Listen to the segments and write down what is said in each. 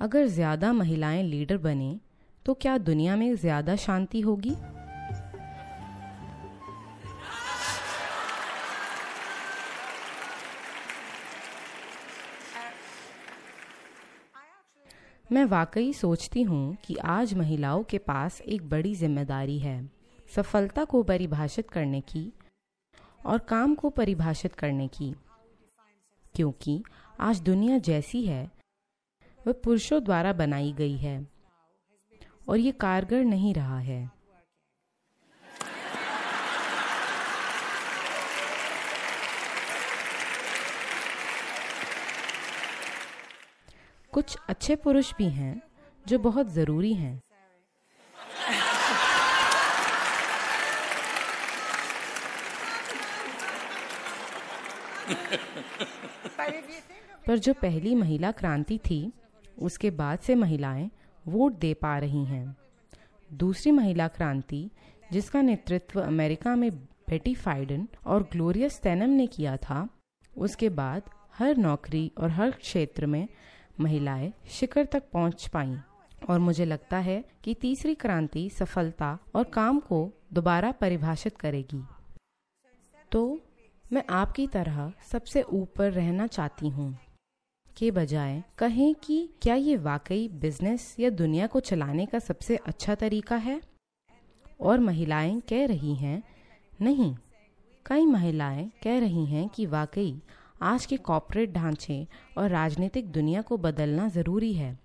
अगर ज़्यादा महिलाएँ लीडर बने तो क्या दुनिया में ज़्यादा शांति होगी? मैं वाकई सोचती हूँ कि आज महिलाओं के पास एक बड़ी ज़िम्मेदारी है, सफलता को परिभाषित करने की और काम को परिभाषित करने की। क्योंकि आज दुनिया जैसी है वह पुरुषों द्वारा बनाई गई है। और ये कारगर नहीं रहा है। कुछ अच्छे पुरुष भी हैं, जो बहुत ज़रूरी हैं। पर जो पहली महिला क्रांति थी उसके बाद से महिलाएँ वोट दे पा रही हैं। दूसरी महिला क्रांति, जिसका नेतृत्व अमेरिका में बेटी फाइडन और ग्लोरिया स्टेनम ने किया था, उसके बाद हर नौकरी और हर क्षेत्र में महिलाएँ शिखर तक पहुँच पाईं और मुझे लगता है कि तीसरी क्रांति सफलता और काम को दोबारा परिभाषित करेगी। तो मैं आपकी तरह सबसे ऊपर रहना चाहती हूँ। के बजाय कहें कि क्या ये वाकई बिज़नेस या दुनिया को चलाने का सबसे अच्छा तरीका है? और महिलाएँ कह रही हैं, नहीं। कई महिलाएँ कह रही हैं कि वाकई आज के कॉरपोरेट ढांचे और राजनीतिक दुनिया को बदलना ज़रूरी है।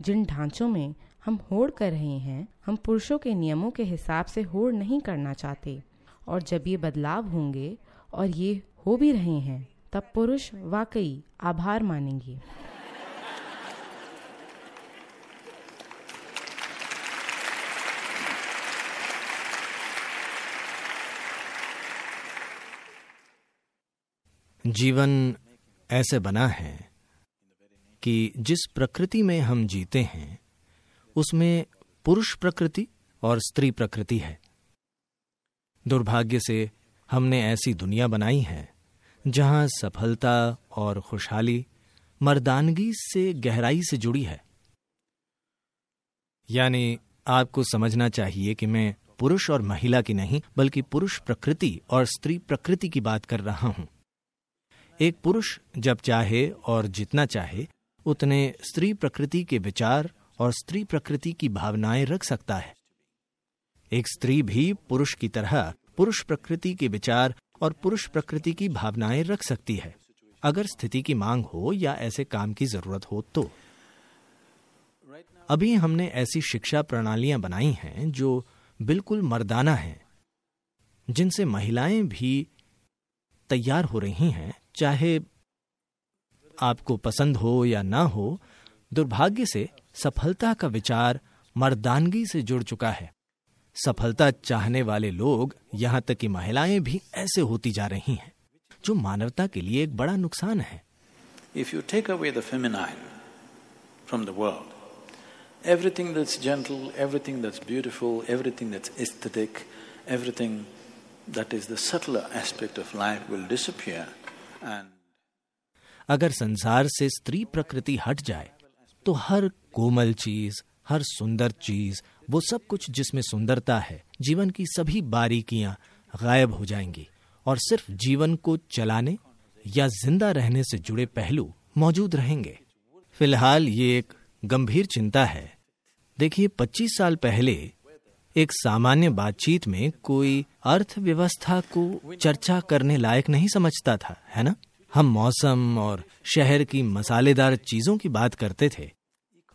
जिन ढांचों में हम होड़ कर रहे हैं, हम पुरुषों के नियमों के हिसाब से होड़ नहीं करना चाहते। और जब ये बदलाव होंगे और ये हो भी रहे हैं तब पुरुष वाकई आभार मानेंगे। जीवन ऐसे बना है कि जिस प्रकृति में हम जीते हैं, उसमें पुरुष प्रकृति और स्त्री प्रकृति है। दुर्भाग्य से हमने ऐसी दुनिया बनाई है जहाँ सफलता और खुशहाली मर्दानगी से गहराई से जुड़ी है। यानी आपको समझना चाहिए कि मैं पुरुष और महिला की नहीं, बल्कि पुरुष प्रकृति और स्त्री प्रकृति की बात कर रहा हूँ। एक पुरुष जब चाहे और जितना चाहे, उतने स्त्री प्रकृति के विचार और स्त्री प्रकृति की भावनाएँ रख सकता है। एक स्त्री भी पुरुष की तरह पुरुष प्रकृति के विचार और पुरुष प्रकृति की भावनाएँ रख सकती है। अगर स्थिति की मांग हो या ऐसे काम की ज़रूरत हो तो। अभी हमने ऐसी शिक्षा प्रणालियाँ बनाई हैं जो बिल्कुल मर्दाना हैं, जिनसे महिलाएँ भी तैयार हो रही हैं, चाहे आपको पसंद हो या ना हो, दुर्भाग्य से सफलता का विचार मर्दानगी से जुड़ चुका है। सफलता चाहने वाले लोग यहाँ तक कि महिलाएँ भी ऐसे होती जा रही हैं, जो मानवता के लिए एक बड़ा नुकसान है। If you take away from the world everything that's gentle everything that beautiful everything that's aesthetic everything that is the aspect of life will disappear and अगर संसार से स्त्री प्रकृति हट जाए तो हर कोमल चीज़ हर सुंदर चीज़ वो सब कुछ जिसमें सुंदरता है, जीवन की सभी बारीकियाँ गायब हो जाएँगी। और सिर्फ़ जीवन को चलाने या ज़िंदा रहने से जुड़े पहलू मौजूद रहेंगे। फ़िलहाल ये एक गंभीर चिंता है। देखिए 25 साल पहले एक सामान्य बातचीत में कोई अर्थव्यवस्था को चर्चा करने लायक नहीं समझता था, है ना? हम मौसम और शहर की मसालेदार चीज़ों की बात करते थे,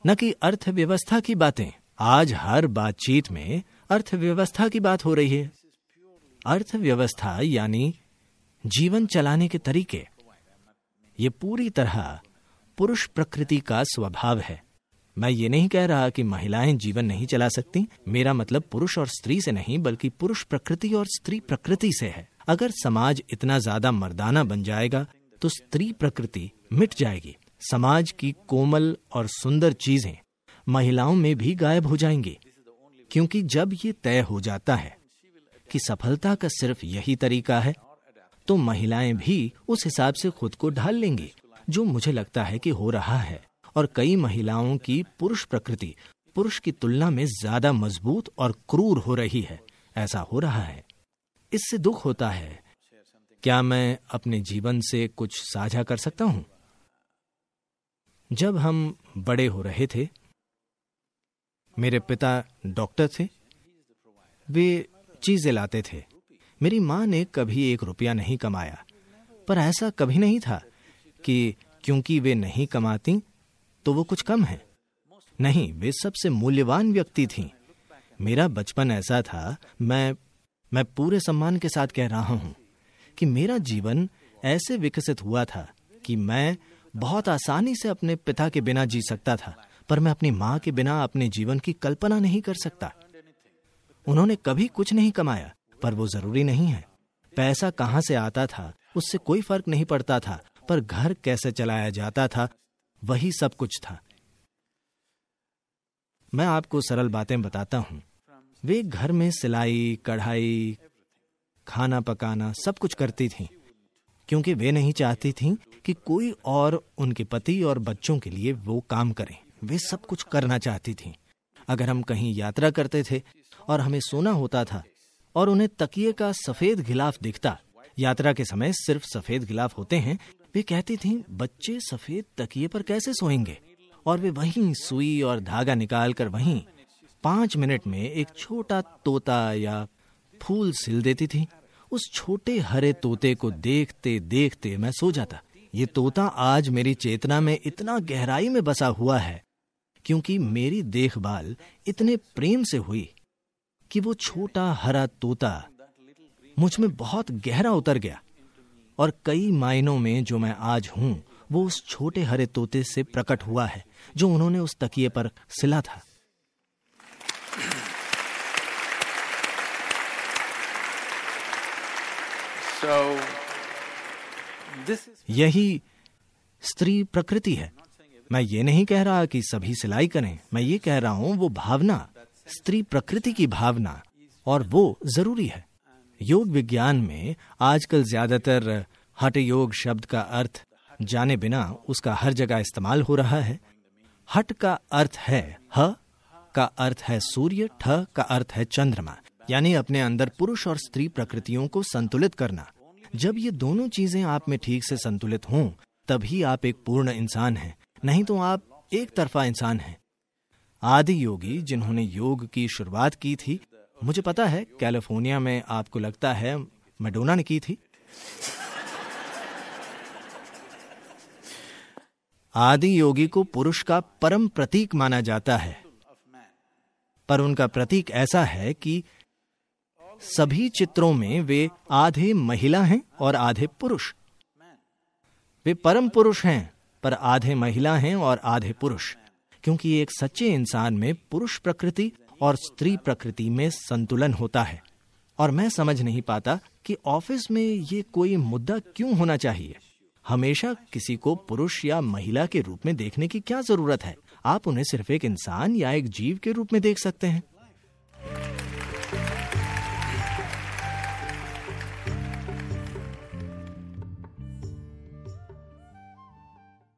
न कि अर्थव्यवस्था की बातें। आज हर बातचीत में अर्थव्यवस्था की बात हो रही है। अर्थव्यवस्था यानी जीवन चलाने के तरीके। ये पूरी तरह पुरुष प्रकृति का स्वभाव है। मैं ये नहीं कह रहा कि महिलाएँ जीवन नहीं चला सकती। मेरा मतलब पुरुष और स्त्री से नहीं, बल्कि पुरुष प्रकृति और स्त्री प्रकृति से है। अगर समाज इतना ज़्यादा मर्दाना बन जाएगा तो स्त्री प्रकृति मिट जाएगी। समाज की कोमल और सुंदर चीज़ें महिलाओं में भी गायब हो जाएँगे, क्योंकि जब ये तय हो जाता है कि सफलता का सिर्फ़ यही तरीका है तो महिलाएँ भी उस हिसाब से खुद को ढाल लेंगी, जो मुझे लगता है कि हो रहा है। और कई महिलाओं की पुरुष प्रकृति, पुरुष की तुलना में ज़्यादा मज़बूत और क्रूर हो रही है। ऐसा हो रहा है। इससे दुख होता है। क्या मैं अपने जीवन से कुछ साझा कर सकता हूँ? जब हम बड़े हो रहे थे मेरे पिता डॉक्टर थे। वे चीज़ें लाते थे। मेरी माँ ने कभी एक रुपया नहीं कमाया, पर ऐसा कभी नहीं था कि क्योंकि वे नहीं कमाती तो वो कुछ कम है। नहीं, वे सबसे मूल्यवान व्यक्ति थीं। मेरा बचपन ऐसा था, मैं मैं पूरे सम्मान के साथ कह रहा हूँ कि मेरा जीवन ऐसे विकसित हुआ था कि मैं बहुत आसानी से अपने पिता के बिना जी सकता था। पर मैं अपनी माँ के बिना अपने जीवन की कल्पना नहीं कर सकता। उन्होंने कभी कुछ नहीं कमाया, पर वो ज़रूरी नहीं है। पैसा कहाँ से आता था, उससे कोई फ़र्क नहीं पड़ता था, पर घर कैसे चलाया जाता था, वही सब कुछ था। मैं आपको सरल बातें बताता हूँ। वे घर में सिलाई, कढ़ाई, खाना पकाना सब कुछ करती थीं, क्योंकि वे नहीं चाहती थीं कि कोई और उनके पति और बच्चों के लिए वो काम करें। वे सब कुछ करना चाहती थीं। अगर हम कहीं यात्रा करते थे और हमें सोना होता था और उन्हें तकिए का सफ़ेद गिलाफ दिखता, यात्रा के समय सिर्फ़ सफ़ेद गिलाफ होते हैं, वे कहती थीं, बच्चे सफ़ेद तकिए पर कैसे सोएँगे? और वे वहीं सुई और धागा निकाल कर वहीं पाँच मिनट में एक छोटा तोता या फूल सिल देती थी। उस छोटे हरे तोते को देखते देखते मैं सो जाता। ये तोता आज मेरी चेतना में इतना गहराई में बसा हुआ है क्योंकि मेरी देखभाल इतने प्रेम से हुई कि वो छोटा हरा तोता मुझमें बहुत गहरा उतर गया और कई मायनों में जो मैं आज हूँ वो उस छोटे हरे तोते से प्रकट हुआ है जो उन्होंने उस तकिए पर सिला था। So, यही स्त्री प्रकृति है। मैं ये नहीं कह रहा कि सभी सिलाई करें। मैं ये कह रहा हूँ, वो भावना, स्त्री प्रकृति की भावना, और वो ज़रूरी है। योग विज्ञान में आजकल ज़्यादातर हठ योग शब्द का अर्थ जाने बिना उसका हर जगह इस्तेमाल हो रहा है। हट का अर्थ है ह, का अर्थ है सूर्य, ठ का अर्थ है चंद्रमा। यानी अपने अंदर पुरुष और स्त्री प्रकृतियों को संतुलित करना। जब ये दोनों चीज़ें आप में ठीक से संतुलित हों, तभी आप एक पूर्ण इंसान हैं। नहीं तो आप एक तरफा इंसान हैं। आदि योगी जिन्होंने योग की शुरुआत की थी, मुझे पता है कैलिफ़ोर्निया में आपको लगता है मेडोना ने की थी। आदि योगी को पुरुष का परम प्रतीक माना जाता है। पर उनका प्रतीक ऐसा है कि सभी चित्रों में वे आधे महिला हैं और आधे पुरुष। वे परम पुरुष हैं, पर आधे महिला हैं और आधे पुरुष, क्योंकि एक सच्चे इंसान में पुरुष प्रकृति और स्त्री प्रकृति में संतुलन होता है। और मैं समझ नहीं पाता कि ऑफ़िस में ये कोई मुद्दा क्यों होना चाहिए। हमेशा किसी को पुरुष या महिला के रूप में देखने की क्या ज़रूरत है? आप उन्हें सिर्फ़ एक इंसान या एक जीव के रूप में देख सकते हैं।